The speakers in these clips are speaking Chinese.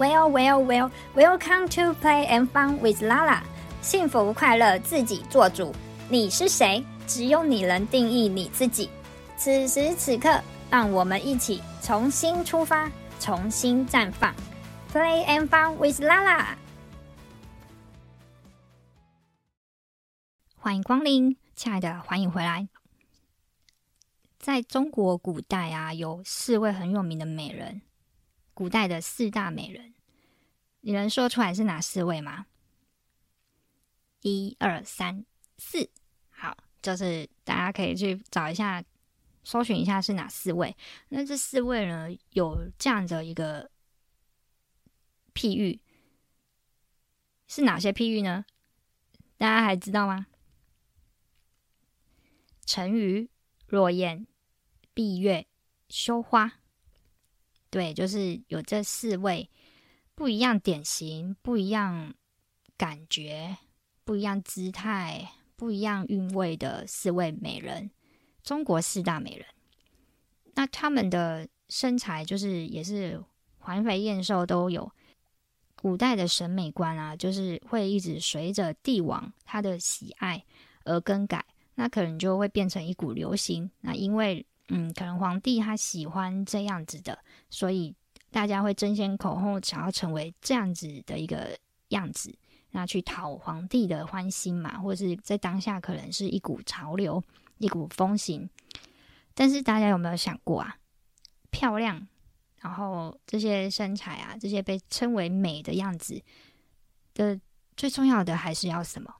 Well, well, well, welcome to play and fun with Lala。幸福快乐自己做主。你是谁？只有你能定义你自己。此时此刻，让我们一起重新出发，重新绽放。Play and fun with Lala。欢迎光临，亲爱的，欢迎回来。在中国古代啊，有四位很有名的美人。古代的四大美人，你能说出来是哪四位吗？一二三四，好，就是大家可以去找一下，搜寻一下是哪四位。那这四位呢，有这样的一个譬喻，是哪些譬喻呢？大家还知道吗？沉鱼、落雁、闭月、羞花。对，就是有这四位不一样典型、不一样感觉、不一样姿态、不一样韵味的四位美人，中国四大美人。那他们的身材就是也是环肥燕瘦都有。古代的审美观啊，就是会一直随着帝王他的喜爱而更改，那可能就会变成一股流行。那因为嗯，可能皇帝他喜欢这样子的，所以大家会争先恐后想要成为这样子的一个样子，那去讨皇帝的欢心嘛，或者是在当下可能是一股潮流、一股风行。但是大家有没有想过啊？漂亮，然后这些身材啊，这些被称为美的样子的最重要的还是要什么？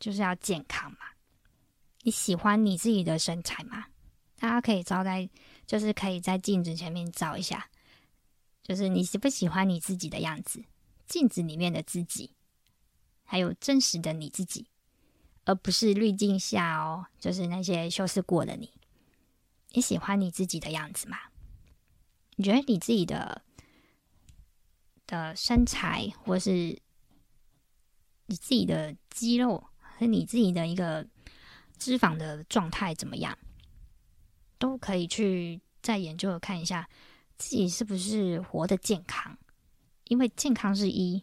就是要健康嘛。你喜欢你自己的身材吗？大家可以招待，就是可以在镜子前面照一下，就是你喜不喜欢你自己的样子？镜子里面的自己，还有真实的你自己，而不是滤镜下哦，就是那些修饰过的你。你喜欢你自己的样子吗？你觉得你自己的的身材，或是你自己的肌肉，和你自己的一个。脂肪的状态怎么样？都可以去再研究看一下自己是不是活得健康，因为健康是一，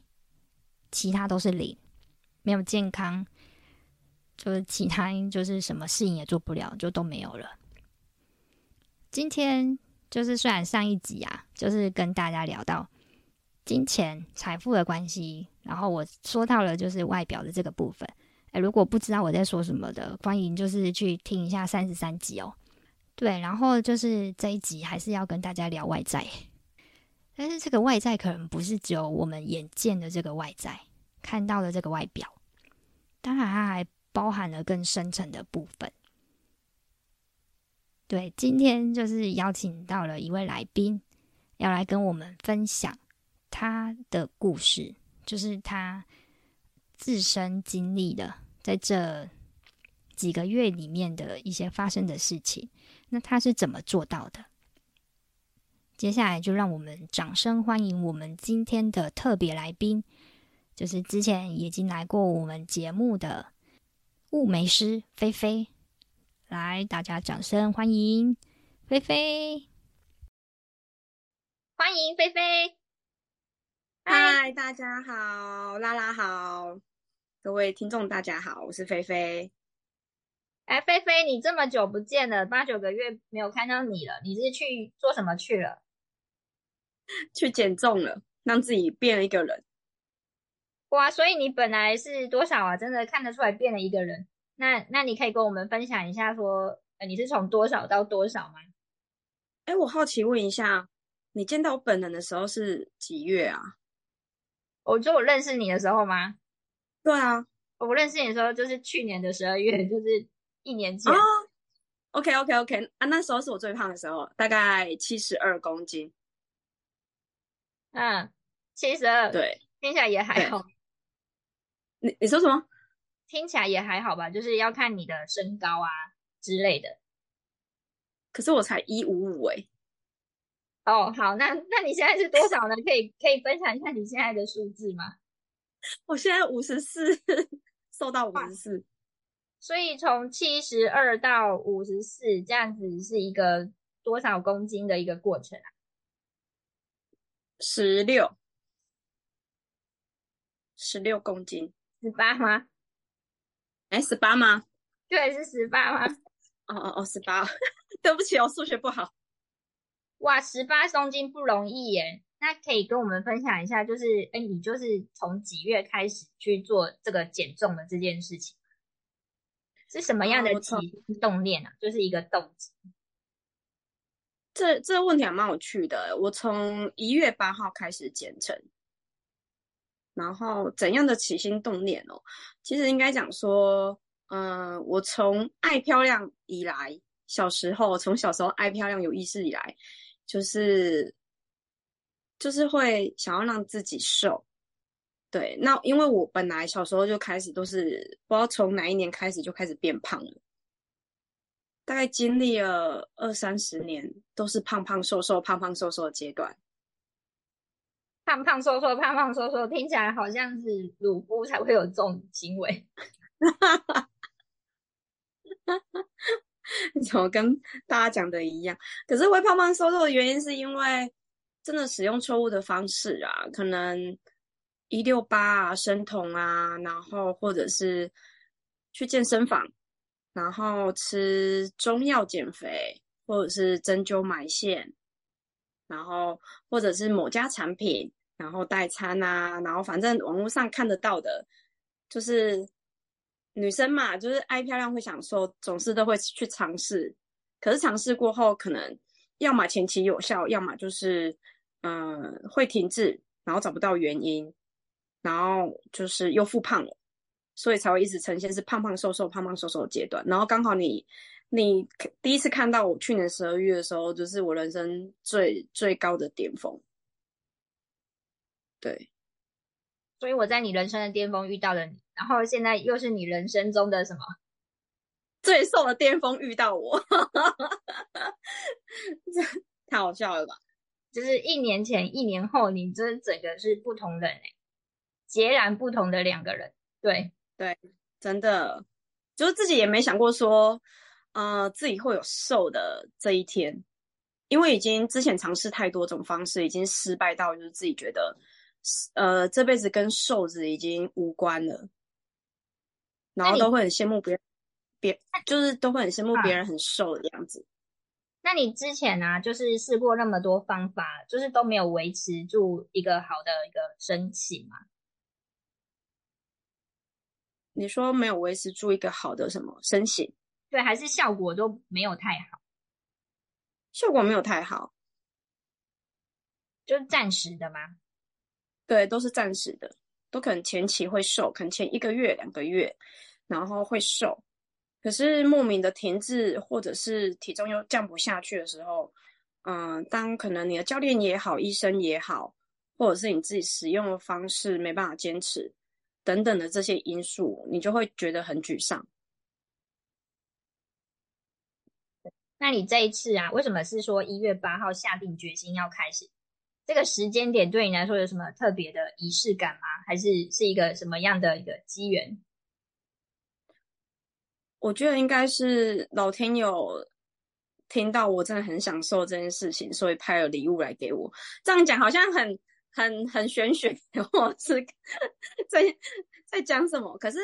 其他都是零。没有健康，就是其他就是什么事情也做不了，就都没有了。今天就是虽然上一集啊，就是跟大家聊到金钱、财富的关系，然后我说到了就是外表的这个部分。哎，如果不知道我在说什么的，欢迎就是去听一下三十三集哦。对，然后就是这一集还是要跟大家聊外在，但是这个外在可能不是只有我们眼见的这个外在看到的这个外表，当然它还包含了更深层的部分。对，今天就是邀请到了一位来宾，要来跟我们分享他的故事，就是他自身经历的。在这几个月里面的一些发生的事情，那他是怎么做到的？接下来就让我们掌声欢迎我们今天的特别来宾，就是之前已经来过我们节目的雾眉师菲菲。来，大家掌声欢迎菲菲！欢迎菲菲！嗨，大家好，拉拉好。各位听众，大家好，我是菲菲。哎，菲菲，你这么久不见了，八九个月没有看到你了，你是去做什么去了？去减重了，让自己变了一个人。哇，所以你本来是多少啊？真的看得出来变了一个人。那那你可以跟我们分享一下说，说呃，你是从多少到多少吗？哎，我好奇问一下，你见到我本人的时候是几月啊？我就我认识你的时候吗？对啊，我认识你的时候就是去年的十二月，就是一年前。哦，OK OK OK，啊，那时候是我最胖的时候，大概七十二公斤。嗯，七十二，对，听起来也还好。你你说什么？听起来也还好吧，就是要看你的身高啊之类的。可是我才一五五哎。哦，好，那那你现在是多少呢？可以可以分享一下你现在的数字吗？我现在五十四，瘦到五十四，所以从七十二到五十四这样子是一个多少公斤的一个过程啊？十六，十六公斤，十八吗？哎，十八吗？对，是十八吗？哦哦哦，十八，对不起，我数学不好。哇，十八公斤不容易耶。那可以跟我们分享一下，就是哎，你就是从几月开始去做这个减重的这件事情？是什么样的起心动念啊？就是一个动机。这这个问题还蛮有趣的。我从一月八号开始减成，然后怎样的起心动念哦？其实应该讲说，嗯、呃，我从爱漂亮以来，小时候从小时候爱漂亮有意识以来，就是。就是会想要让自己瘦，对。那因为我本来小时候就开始都是不知道从哪一年开始就开始变胖了，大概经历了二三十年都是胖胖瘦瘦、胖胖瘦瘦的阶段。胖胖瘦瘦、胖胖瘦瘦，听起来好像是乳夫才会有这种行为。怎么跟大家讲的一样？可是会胖胖瘦瘦的原因是因为。真的使用错误的方式啊，可能一六八啊、生酮啊，然后或者是去健身房，然后吃中药减肥，或者是针灸埋线，然后或者是某家产品，然后代餐啊，然后反正网络上看得到的，就是女生嘛，就是爱漂亮会想瘦，总是都会去尝试，可是尝试过后，可能要么前期有效，要么就是。嗯，会停滞，然后找不到原因，然后就是又复胖了，所以才会一直呈现是胖胖瘦瘦、胖胖瘦瘦的阶段。然后刚好你，你第一次看到我去年十二月的时候，就是我人生最最高的巅峰。对，所以我在你人生的巅峰遇到了你，然后现在又是你人生中的什么？最瘦的巅峰遇到我，这太好笑了吧？就是一年前、一年后，你这整个是不同人哎，截然不同的两个人。对对，真的，就是自己也没想过说，呃，自己会有瘦的这一天，因为已经之前尝试太多种方式，已经失败到就是自己觉得，呃，这辈子跟瘦子已经无关了，然后都会很羡慕别人，别就是都会很羡慕别人很瘦的样子。那你之前呢、啊，就是试过那么多方法，就是都没有维持住一个好的一个身形吗？你说没有维持住一个好的什么身形？对，还是效果都没有太好？效果没有太好，就是暂时的吗？对，都是暂时的，都可能前期会瘦，可能前一个月、两个月，然后会瘦。可是莫名的停滞，或者是体重又降不下去的时候，嗯、呃，当可能你的教练也好，医生也好，或者是你自己使用的方式没办法坚持，等等的这些因素，你就会觉得很沮丧。那你这一次啊，为什么是说一月八号下定决心要开始？这个时间点对你来说有什么特别的仪式感吗？还是是一个什么样的一个机缘？我觉得应该是老天有听到我真的很享受这件事情，所以派了礼物来给我。这样讲好像很很 很玄学，或是在在讲什么？可是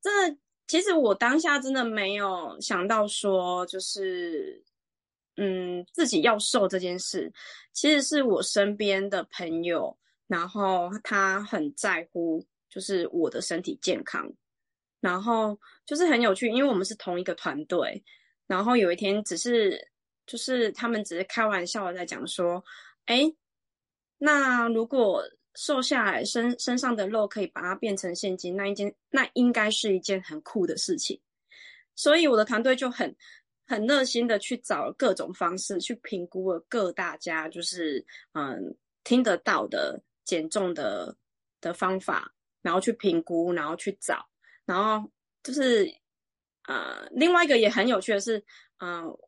真的，其实我当下真的没有想到说，就是嗯，自己要瘦这件事，其实是我身边的朋友，然后他很在乎，就是我的身体健康。然后就是很有趣，因为我们是同一个团队。然后有一天，只是就是他们只是开玩笑的在讲说：“哎，那如果瘦下来，身身上的肉可以把它变成现金，那一件那应该是一件很酷的事情。”所以我的团队就很很热心的去找各种方式去评估了各大家就是嗯听得到的减重的的方法，然后去评估，然后去找。然后就是，呃，另外一个也很有趣的是，嗯、呃，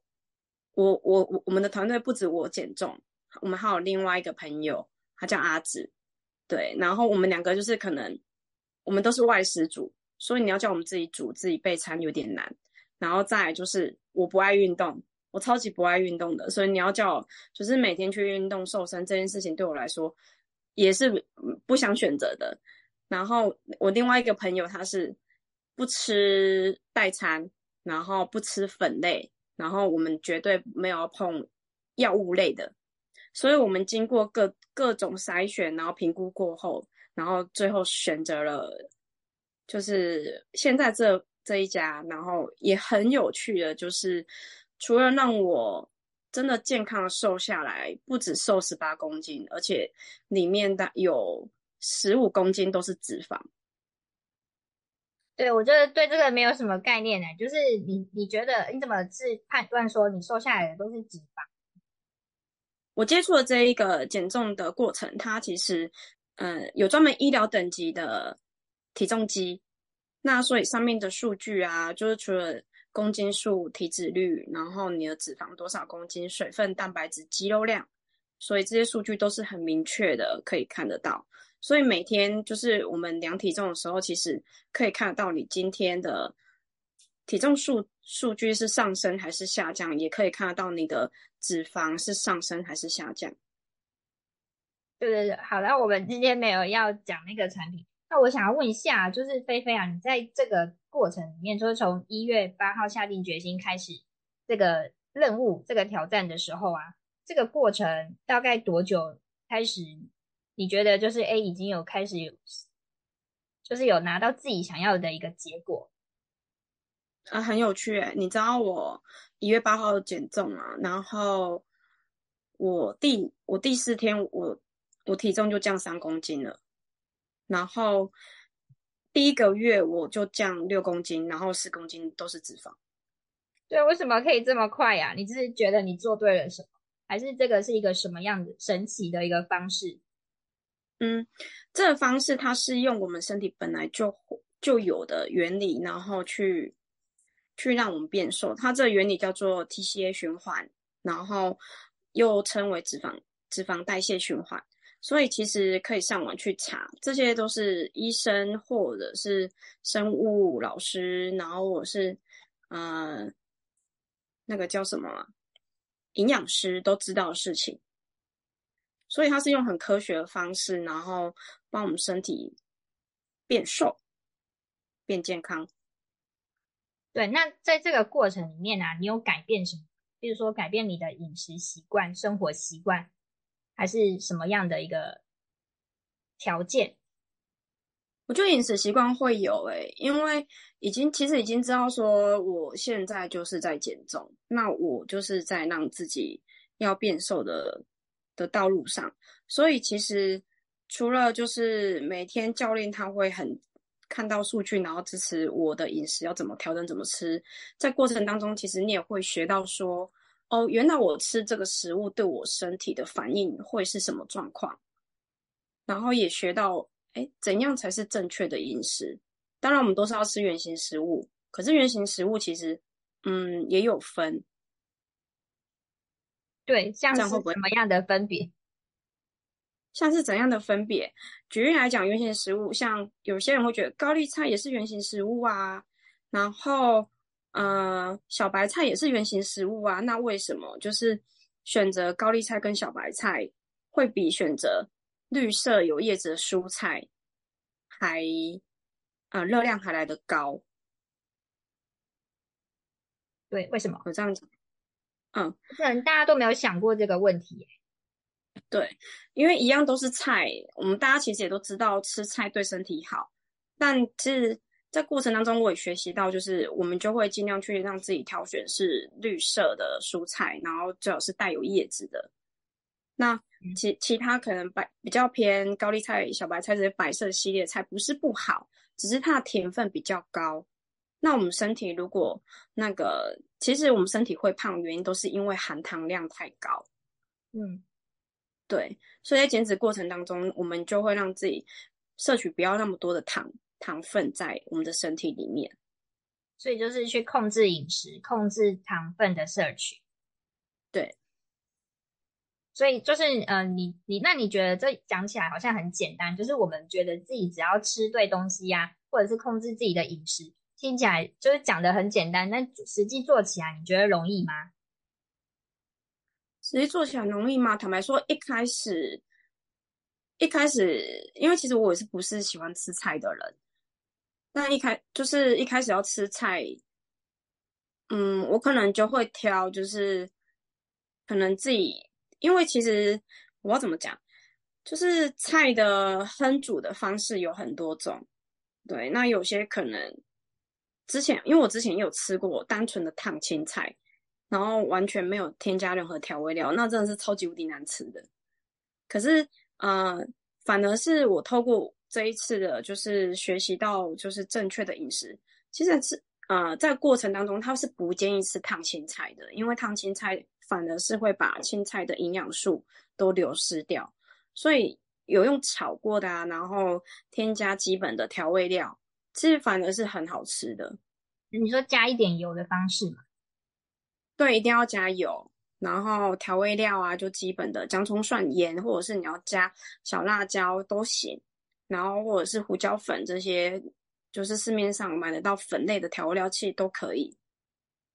我我我我们的团队不止我减重，我们还有另外一个朋友，他叫阿紫，对，然后我们两个就是可能我们都是外食族，所以你要叫我们自己煮自己备餐有点难。然后再就是我不爱运动，我超级不爱运动的，所以你要叫我就是每天去运动瘦身这件事情，对我来说也是不想选择的。然后我另外一个朋友他是不吃代餐，然后不吃粉类，然后我们绝对没有碰药物类的。所以我们经过各各种筛选，然后评估过后，然后最后选择了就是现在这这一家，然后也很有趣的，就是除了让我真的健康的瘦下来，不止瘦十八公斤，而且里面的有十五公斤都是脂肪。对，我觉得对这个没有什么概念呢，就是你你觉得你怎么是判断说你瘦下来的都是脂肪？我接触的这一个减重的过程，它其实，呃，有专门医疗等级的体重机，那所以上面的数据啊，就是除了公斤数、体脂率，然后你的脂肪多少公斤、水分、蛋白质、肌肉量，所以这些数据都是很明确的，可以看得到。所以每天就是我们量体重的时候，其实可以看得到你今天的体重数。数据是上升还是下降，也可以看得到你的脂肪是上升还是下降。对对对，好了，我们今天没有要讲那个产品。那我想要问一下，就是菲菲啊，你在这个过程里面，就是从一月八号下定决心开始这个任务、这个挑战的时候啊，这个过程大概多久开始？你觉得就是诶已经有开始有，就是有拿到自己想要的一个结果？啊，很有趣诶，你知道我一月八号减重啊，然后我第我第四天我我体重就降三公斤了，然后第一个月我就降六公斤，然后四公斤都是脂肪。对，为什么可以这么快呀？你只是觉得你做对了什么，还是这个是一个什么样子神奇的一个方式？嗯，这个方式它是用我们身体本来就就有的原理，然后去。去让我们变瘦，它这个原理叫做 TCA 循环，然后又称为脂肪脂肪代谢循环。所以其实可以上网去查，这些都是医生或者是生物老师，然后我是呃那个叫什么营养师都知道的事情。所以它是用很科学的方式，然后帮我们身体变瘦、变健康。对，那在这个过程里面呢、啊，你有改变什么？比如说改变你的饮食习惯、生活习惯，还是什么样的一个条件？我觉得饮食习惯会有诶、因为已经其实已经知道说，我现在就是在减重，那我就是在让自己要变瘦的的道路上，所以其实除了就是每天教练他会很。看到数据，然后支持我的饮食要怎么调整、怎么吃，在过程当中，其实你也会学到说，哦，原来我吃这个食物对我身体的反应会是什么状况，然后也学到，哎，怎样才是正确的饮食？当然，我们都是要吃原型食物，可是原型食物其实，嗯，也有分，对，像是什么样的分别？像是怎样的分别？举例来讲，原型食物，像有些人会觉得高丽菜也是原型食物啊，然后，呃，小白菜也是原型食物啊。那为什么就是选择高丽菜跟小白菜会比选择绿色有叶子的蔬菜还，呃，热量还来得高？对，为什么？我这样讲，嗯，可能大家都没有想过这个问题。对，因为一样都是菜，我们大家其实也都知道吃菜对身体好，但是在过程当中我也学习到，就是我们就会尽量去让自己挑选是绿色的蔬菜，然后最好是带有叶子的。那其其他可能白比较偏高丽菜、小白菜这些白色系列菜不是不好，只是它的甜分比较高。那我们身体如果那个，其实我们身体会胖，原因都是因为含糖量太高。嗯。对，所以在减脂过程当中，我们就会让自己摄取不要那么多的糖糖分在我们的身体里面。所以就是去控制饮食，控制糖分的摄取。对，所以就是呃，你你那你觉得这讲起来好像很简单，就是我们觉得自己只要吃对东西呀、啊，或者是控制自己的饮食，听起来就是讲的很简单，但实际做起来你觉得容易吗？实际做起来容易吗？坦白说，一开始，一开始，因为其实我也是不是喜欢吃菜的人，那一开就是一开始要吃菜，嗯，我可能就会挑，就是可能自己，因为其实我要怎么讲，就是菜的烹煮的方式有很多种，对，那有些可能之前，因为我之前也有吃过单纯的烫青菜。然后完全没有添加任何调味料，那真的是超级无敌难吃的。可是，呃，反而是我透过这一次的，就是学习到就是正确的饮食。其实是，呃，在过程当中，他是不建议吃烫青菜的，因为烫青菜反而是会把青菜的营养素都流失掉。所以有用炒过的啊，然后添加基本的调味料，其实反而是很好吃的。你说加一点油的方式吗？对，一定要加油，然后调味料啊，就基本的姜葱蒜盐，或者是你要加小辣椒都行，然后或者是胡椒粉这些，就是市面上买得到粉类的调味料器都可以。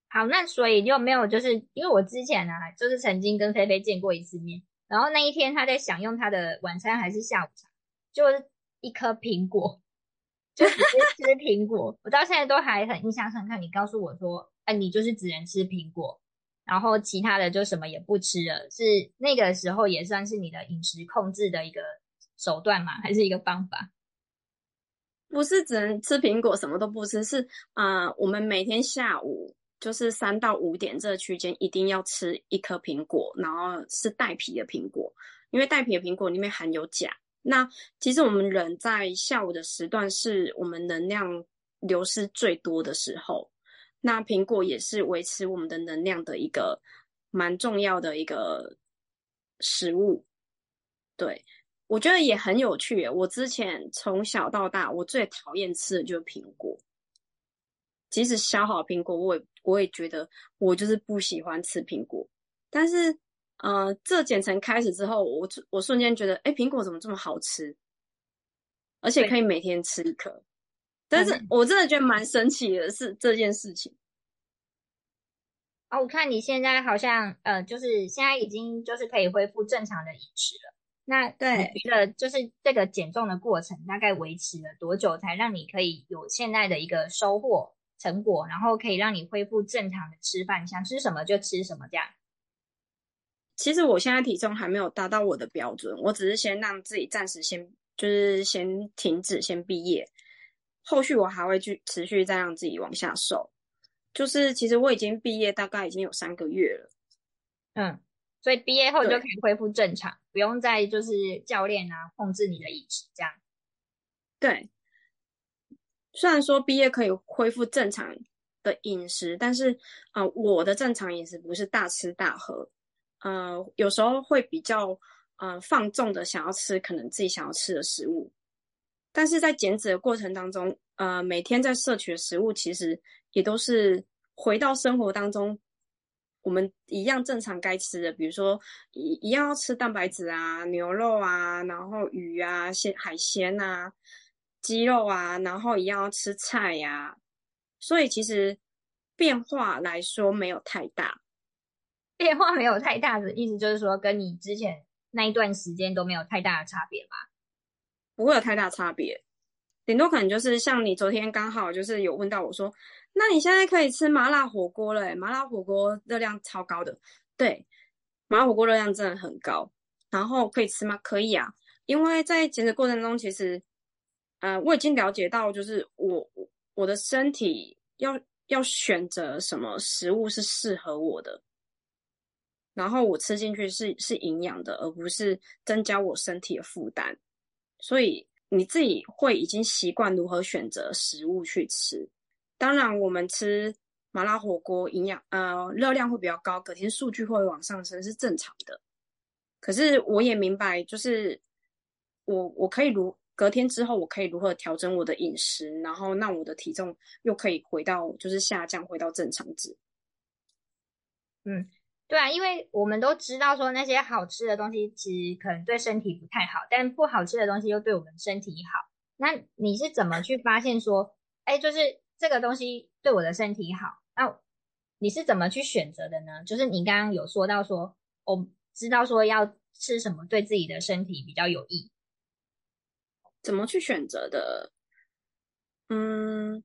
好，那所以就没有，就是因为我之前、啊，就是曾经跟菲菲见过一次面，然后那一天他在享用他的晚餐还是下午茶，就是一颗苹果，就直接吃苹果，我到现在都还很印象深刻。你告诉我说。哎，你就是只能吃苹果，然后其他的就什么也不吃了。是那个时候也算是你的饮食控制的一个手段吗？还是一个方法？不是只能吃苹果，什么都不吃。是啊、我们每天下午就是三到五点这个区间一定要吃一颗苹果，然后是带皮的苹果，因为带皮的苹果里面含有钾。那其实我们人在下午的时段是我们能量流失最多的时候。那苹果也是维持我们的能量的一个蛮重要的一个食物，对，我觉得也很有趣。我之前从小到大，我最讨厌吃的就是苹果，即使削好苹果，我也我也觉得我就是不喜欢吃苹果。但是，呃，这减程开始之后，我我瞬间觉得，哎，苹果怎么这么好吃，而且可以每天吃一颗。但是我真的觉得蛮神奇的是这件事情。哦，我看你现在好像呃，就是现在已经就是可以恢复正常的饮食了。那对，你觉得就是这个减重的过程大概维持了多久，才让你可以有现在的一个收获成果，然后可以让你恢复正常的吃饭，想吃什么就吃什么这样？其实我现在体重还没有达到我的标准，我只是先让自己暂时先就是先停止，先毕业。后续我还会去持续再让自己往下瘦，就是其实我已经毕业大概已经有三个月了，嗯，所以毕业后就可以恢复正常，不用再就是教练啊控制你的饮食这样。对，虽然说毕业可以恢复正常的饮食，但是啊、呃，我的正常饮食不是大吃大喝，呃，有时候会比较呃放纵的想要吃可能自己想要吃的食物。但是在减脂的过程当中，呃，每天在摄取的食物其实也都是回到生活当中，我们一样正常该吃的，比如说一一样要吃蛋白质啊、牛肉啊，然后鱼啊、鲜海鲜啊、鸡肉啊，然后一样要吃菜呀、所以其实变化来说没有太大，变化没有太大的意思就是说，跟你之前那一段时间都没有太大的差别吧？不会有太大差别，顶多可能就是像你昨天刚好就是有问到我说，那你现在可以吃麻辣火锅了，欸，麻辣火锅热量超高的，对，麻辣火锅热量真的很高，然后可以吃吗？可以啊，因为在减脂过程中，其实，呃，我已经了解到，就是我我的身体要要选择什么食物是适合我的，然后我吃进去是是营养的，而不是增加我身体的负担。所以你自己会已经习惯如何选择食物去吃。当然，我们吃麻辣火锅，营养呃热量会比较高，隔天数据会往上升是正常的。可是我也明白，就是我我可以如隔天之后，我可以如何调整我的饮食，然后让我的体重又可以回到就是下降，回到正常值。嗯。对啊，因为我们都知道说那些好吃的东西其实可能对身体不太好，但不好吃的东西又对我们身体好。那你是怎么去发现说，哎，就是这个东西对我的身体好？那你是怎么去选择的呢？就是你刚刚有说到说，我知道说要吃什么对自己的身体比较有益？怎么去选择的？嗯，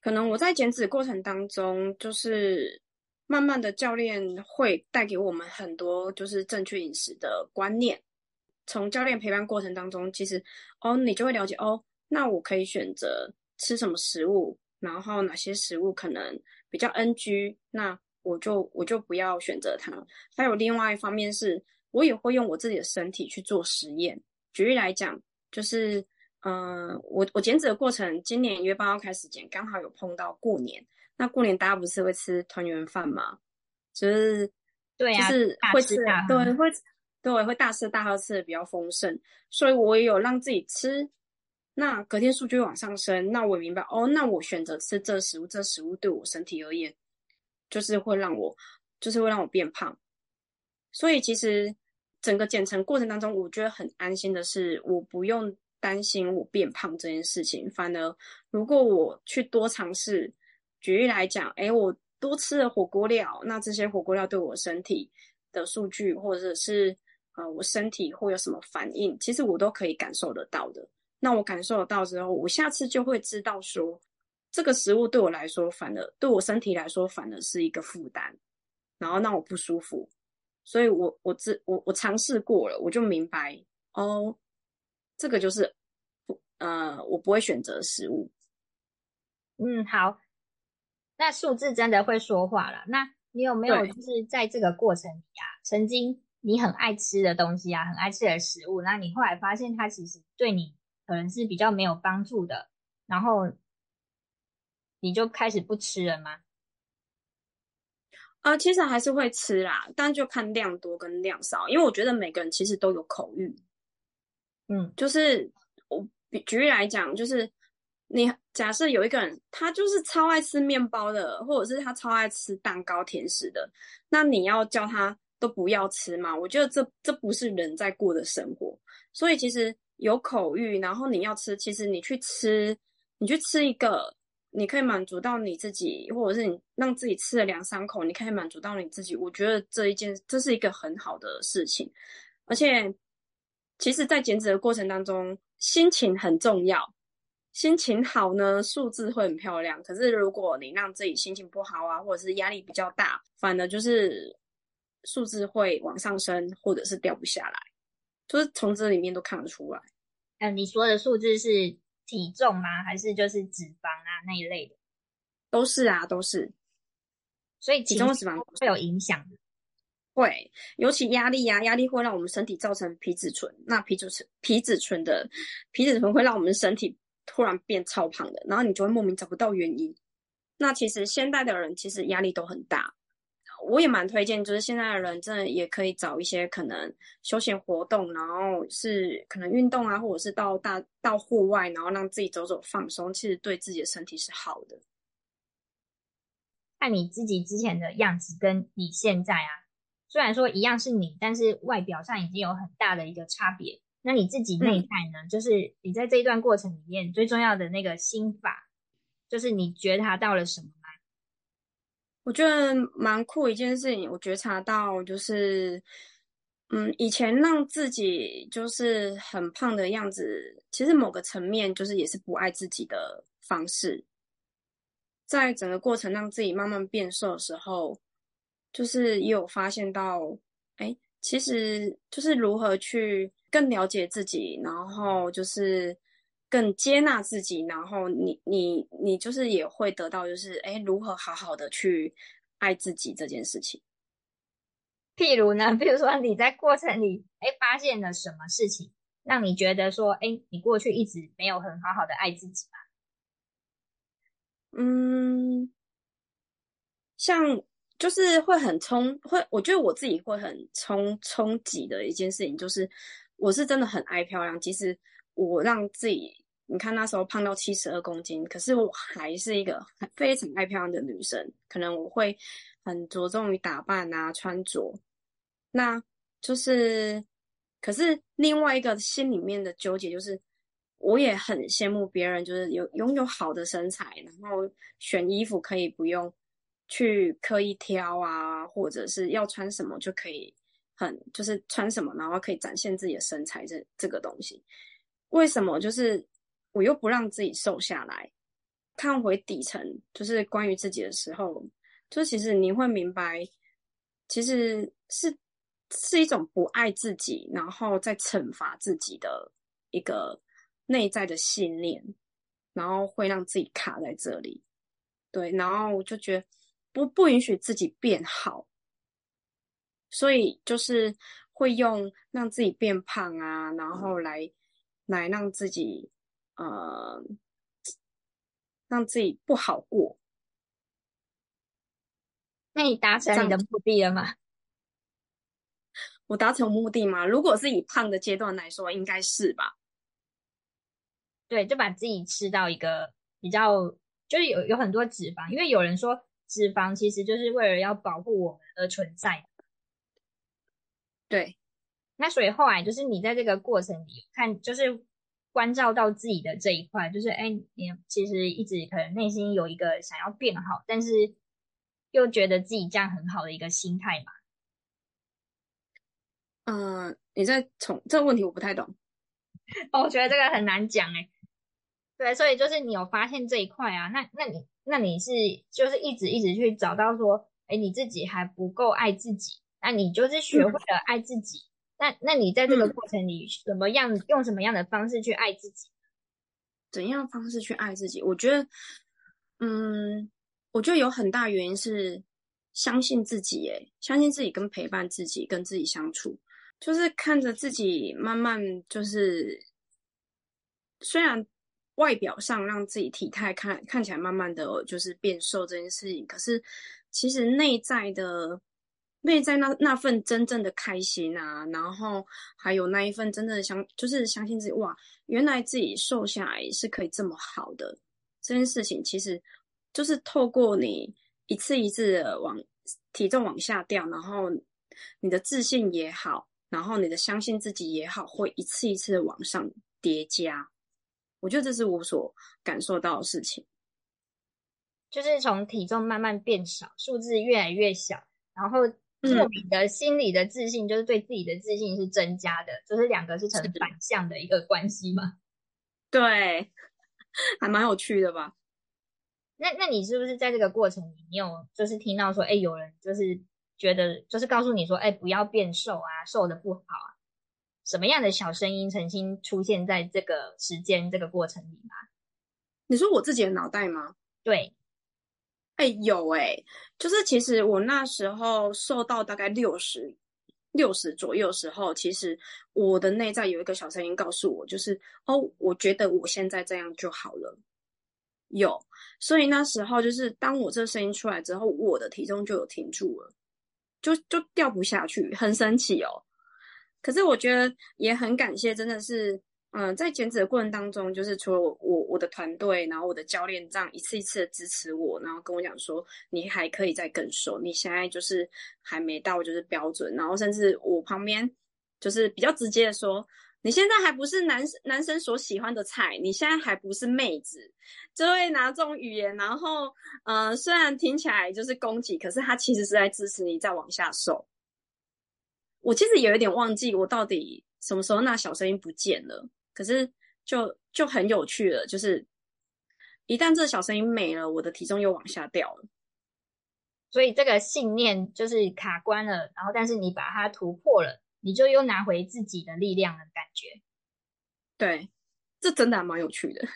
可能我在减脂过程当中，就是慢慢的教练会带给我们很多就是正确饮食的观念。从教练陪伴过程当中，其实哦，你就会了解哦，那我可以选择吃什么食物，然后哪些食物可能比较 NG，那我就我就不要选择它。还有另外一方面是，我也会用我自己的身体去做实验。举例来讲，就是嗯、我我减脂的过程，今年一月八号开始减，刚好有碰到过年。那过年大家不是会吃团圆饭吗？就是对呀、啊，就是会吃对会。对，会大吃大喝，吃的比较丰盛，所以我也有让自己吃。那隔天数据往上升，那我也明白哦，那我选择吃这食物，这食物对我身体而言，就是会让我，就是会让我变胖。所以其实整个减程过程当中，我觉得很安心的是，我不用担心我变胖这件事情。反而如果我去多尝试，举例来讲，诶，我多吃了火锅料，那这些火锅料对我身体的数据，或者是呃，我身体会有什么反应？其实我都可以感受得到的。那我感受得到之后，我下次就会知道说，这个食物对我来说，反而对我身体来说，反而是一个负担，然后让我不舒服。所以我我知我我尝试过了，我就明白哦，这个就是不呃，我不会选择食物。嗯，好，那数字真的会说话了。那你有没有就是在这个过程里啊，曾经？你很爱吃的东西啊，很爱吃的食物，那你后来发现它其实对你可能是比较没有帮助的，然后你就开始不吃了吗？啊、呃，其实还是会吃啦，但就看量多跟量少，因为我觉得每个人其实都有口欲。嗯，就是我举例来讲，就是你假设有一个人，他就是超爱吃面包的，或者是他超爱吃蛋糕、甜食的，那你要叫他。都不要吃嘛？我觉得这这不是人在过的生活。所以其实有口欲，然后你要吃，其实你去吃，你去吃一个，你可以满足到你自己，或者是你让自己吃了两三口，你可以满足到你自己。我觉得这一件，这是一个很好的事情。而且，其实，在减脂的过程当中，心情很重要。心情好呢，数字会很漂亮。可是，如果你让自己心情不好啊，或者是压力比较大，反而就是。数字会往上升，或者是掉不下来，就是从这里面都看得出来。嗯、呃，你说的数字是体重吗？还是就是脂肪啊那一类的？都是啊，都是。所以体重脂肪会有影响的。会，尤其压力呀、啊，压力会让我们身体造成皮质醇。那皮质醇、皮质醇的皮质醇会让我们身体突然变超胖的，然后你就会莫名找不到原因。那其实现代的人其实压力都很大。我也蛮推荐，就是现在的人真的也可以找一些可能休闲活动，然后是可能运动啊，或者是到大到户外，然后让自己走走放松，其实对自己的身体是好的。看你自己之前的样子跟你现在啊，虽然说一样是你，但是外表上已经有很大的一个差别。那你自己内在呢？嗯、就是你在这一段过程里面最重要的那个心法，就是你觉察到了什么吗？我觉得蛮酷一件事情，我觉察到就是，嗯，以前让自己就是很胖的样子，其实某个层面就是也是不爱自己的方式。在整个过程让自己慢慢变瘦的时候，就是也有发现到，哎，其实就是如何去更了解自己，然后就是。更接纳自己，然后你你你就是也会得到，就是诶如何好好的去爱自己这件事情。譬如呢，譬如说你在过程里诶发现了什么事情，让你觉得说诶你过去一直没有很好好的爱自己吧？嗯，像就是会很冲，会我觉得我自己会很冲冲击的一件事情，就是我是真的很爱漂亮，其实。我让自己，你看那时候胖到七十二公斤，可是我还是一个非常爱漂亮的女生。可能我会很着重于打扮啊、穿着，那就是，可是另外一个心里面的纠结就是，我也很羡慕别人，就是有拥有好的身材，然后选衣服可以不用去刻意挑啊，或者是要穿什么就可以很就是穿什么，然后可以展现自己的身材这这个东西。为什么就是我又不让自己瘦下来？看回底层，就是关于自己的时候，就其实你会明白，其实是是一种不爱自己，然后再惩罚自己的一个内在的信念，然后会让自己卡在这里。对，然后我就觉得不不允许自己变好，所以就是会用让自己变胖啊，然后来来让自己呃。让自己不好过，那你达成你的目的了吗？我达成目的吗？如果是以胖的阶段来说，应该是吧。对，就把自己吃到一个比较，就是有有很多脂肪，因为有人说脂肪其实就是为了要保护我们而存在。对，那所以后来就是你在这个过程里看，就是。关照到自己的这一块，就是哎，你其实一直可能内心有一个想要变好，但是又觉得自己这样很好的一个心态嘛。嗯、呃，你在从这个问题我不太懂。哦，我觉得这个很难讲哎。对，所以就是你有发现这一块啊，那那你那你是就是一直一直去找到说，哎，你自己还不够爱自己，那你就是学会了爱自己。嗯那那你在这个过程里怎么样、嗯、用什么样的方式去爱自己？怎样方式去爱自己？我觉得，嗯，我觉得有很大原因是相信自己，诶，相信自己跟陪伴自己，跟自己相处，就是看着自己慢慢就是，虽然外表上让自己体态看看起来慢慢的就是变瘦这件事情，可是其实内在的。内在那那份真正的开心啊，然后还有那一份真正的相，就是相信自己哇，原来自己瘦下来是可以这么好的这件事情，其实就是透过你一次一次的往体重往下掉，然后你的自信也好，然后你的相信自己也好，会一次一次的往上叠加。我觉得这是我所感受到的事情，就是从体重慢慢变少，数字越来越小，然后。莫名的心理的自信，就是对自己的自信是增加的，就是两个是成反向的一个关系嘛。对，还蛮有趣的吧？那那你是不是在这个过程里，你有就是听到说，哎，有人就是觉得，就是告诉你说，哎，不要变瘦啊，瘦的不好啊？什么样的小声音曾经出现在这个时间这个过程里吗？你说我自己的脑袋吗？对。哎、有哎、就是其实我那时候瘦到大概六十六十左右时候，其实我的内在有一个小声音告诉我，就是哦，我觉得我现在这样就好了。有，所以那时候就是当我这声音出来之后，我的体重就有停住了，就就掉不下去，很神奇哦。可是我觉得也很感谢，真的是。嗯，在减脂的过程当中，就是除了我我，我的团队，然后我的教练这样一次一次的支持我，然后跟我讲说，你还可以再更瘦，你现在就是还没到就是标准，然后甚至我旁边就是比较直接的说，你现在还不是男男生所喜欢的菜，你现在还不是妹子，就会拿这种语言，然后嗯，虽然听起来就是攻击，可是他其实是在支持你再往下瘦。我其实有一点忘记我到底什么时候那小声音不见了。可是就就很有趣了，就是一旦这小声音没了，我的体重又往下掉了。所以这个信念就是卡关了，然后但是你把它突破了，你就又拿回自己的力量的感觉。对，这真的还蛮有趣的。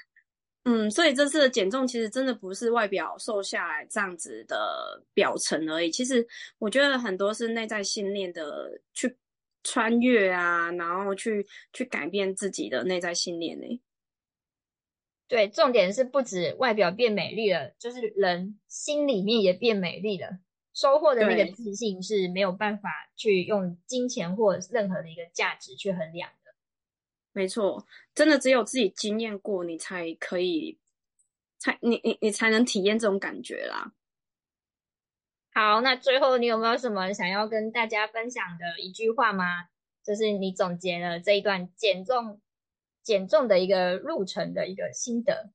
嗯，所以这次的减重其实真的不是外表瘦下来这样子的表层而已，其实我觉得很多是内在信念的去。穿越啊，然后去去改变自己的内在信念呢。对，重点是不止外表变美丽了，就是人心里面也变美丽了。收获的那个自信是没有办法去用金钱或任何的一个价值去衡量的。没错，真的只有自己经验过，你才可以，才你你你才能体验这种感觉啦。好，那最后你有没有什么想要跟大家分享的一句话吗？就是你总结了这一段减重、减重的一个路程的一个心得，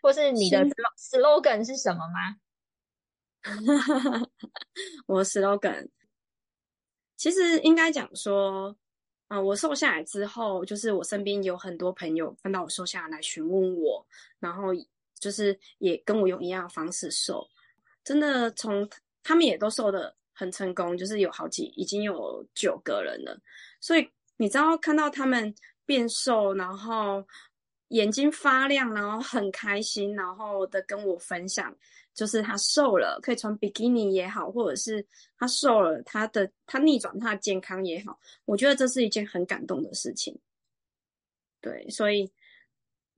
或是你的 slogan 是什么吗？我 slogan，其实应该讲说，啊、呃，我瘦下来之后，就是我身边有很多朋友看到我瘦下来来询问我，然后就是也跟我用一样的方式瘦，真的从他们也都瘦得很成功，就是有好几已经有九个人了，所以你知道看到他们变瘦，然后眼睛发亮，然后很开心，然后的跟我分享。就是他瘦了，可以穿比基尼也好，或者是他瘦了，他的他逆转他的健康也好，我觉得这是一件很感动的事情。对，所以，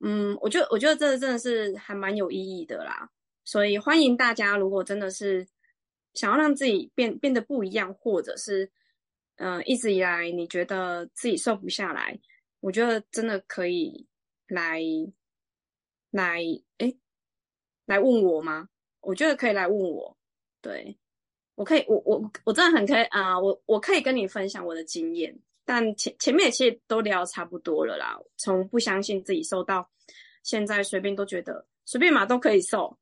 嗯，我觉得我觉得这真的是还蛮有意义的啦。所以欢迎大家，如果真的是想要让自己变变得不一样，或者是嗯、呃，一直以来你觉得自己瘦不下来，我觉得真的可以来来诶来问我吗？我觉得可以来问我，对，我可以，我我我真的很可以啊、我我可以跟你分享我的经验，但前前面其实都聊差不多了啦，从不相信自己瘦到现在随便都觉得随便嘛都可以瘦，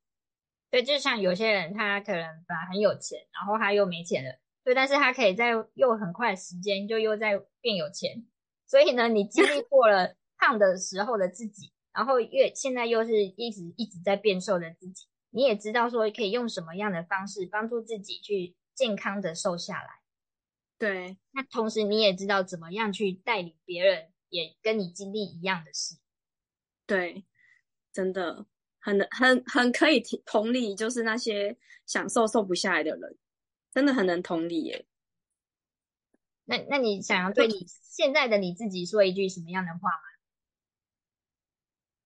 对，就像有些人他可能本来很有钱，然后他又没钱了，对，但是他可以在又很快的时间就又在变有钱，所以呢，你经历过了胖的时候的自己，然后越现在又是一直一直在变瘦的自己。你也知道说可以用什么样的方式帮助自己去健康的瘦下来，对。那同时你也知道怎么样去带领别人也跟你经历一样的事，对，真的很很很可以同理，就是那些想瘦瘦不下来的人，真的很能同理耶。那那你想要对你现在的你自己说一句什么样的话吗？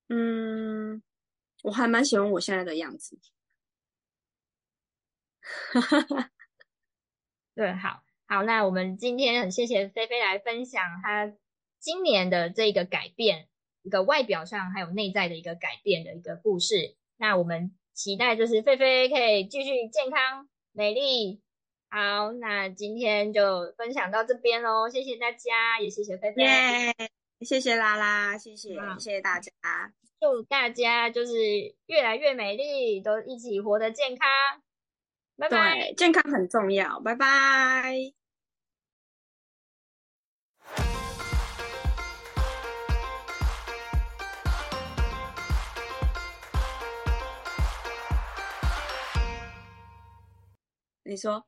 嗯。我还蛮喜欢我现在的样子，对，好好，那我们今天很谢谢菲菲来分享她今年的这个改变，一个外表上还有内在的一个改变的一个故事。那我们期待就是菲菲可以继续健康美丽。好，那今天就分享到这边喽，谢谢大家，也谢谢菲菲，yeah, 谢谢拉拉，谢谢，谢谢大家。祝大家就是越来越美丽，都一起活得健康。拜拜。健康很重要。拜拜。你说，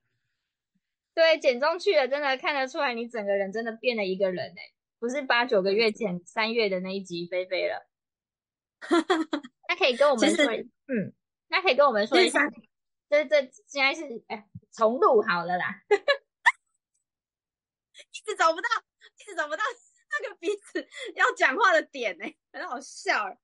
对，减重去了，真的看得出来，你整个人真的变了一个人哎，不是八九个月前三月的那一集菲菲了。那可以跟我们说，嗯，那可以跟我们说一下，这这现在是哎重录好了啦，一直找不到，一直找不到那个彼此要讲话的点呢，很好笑。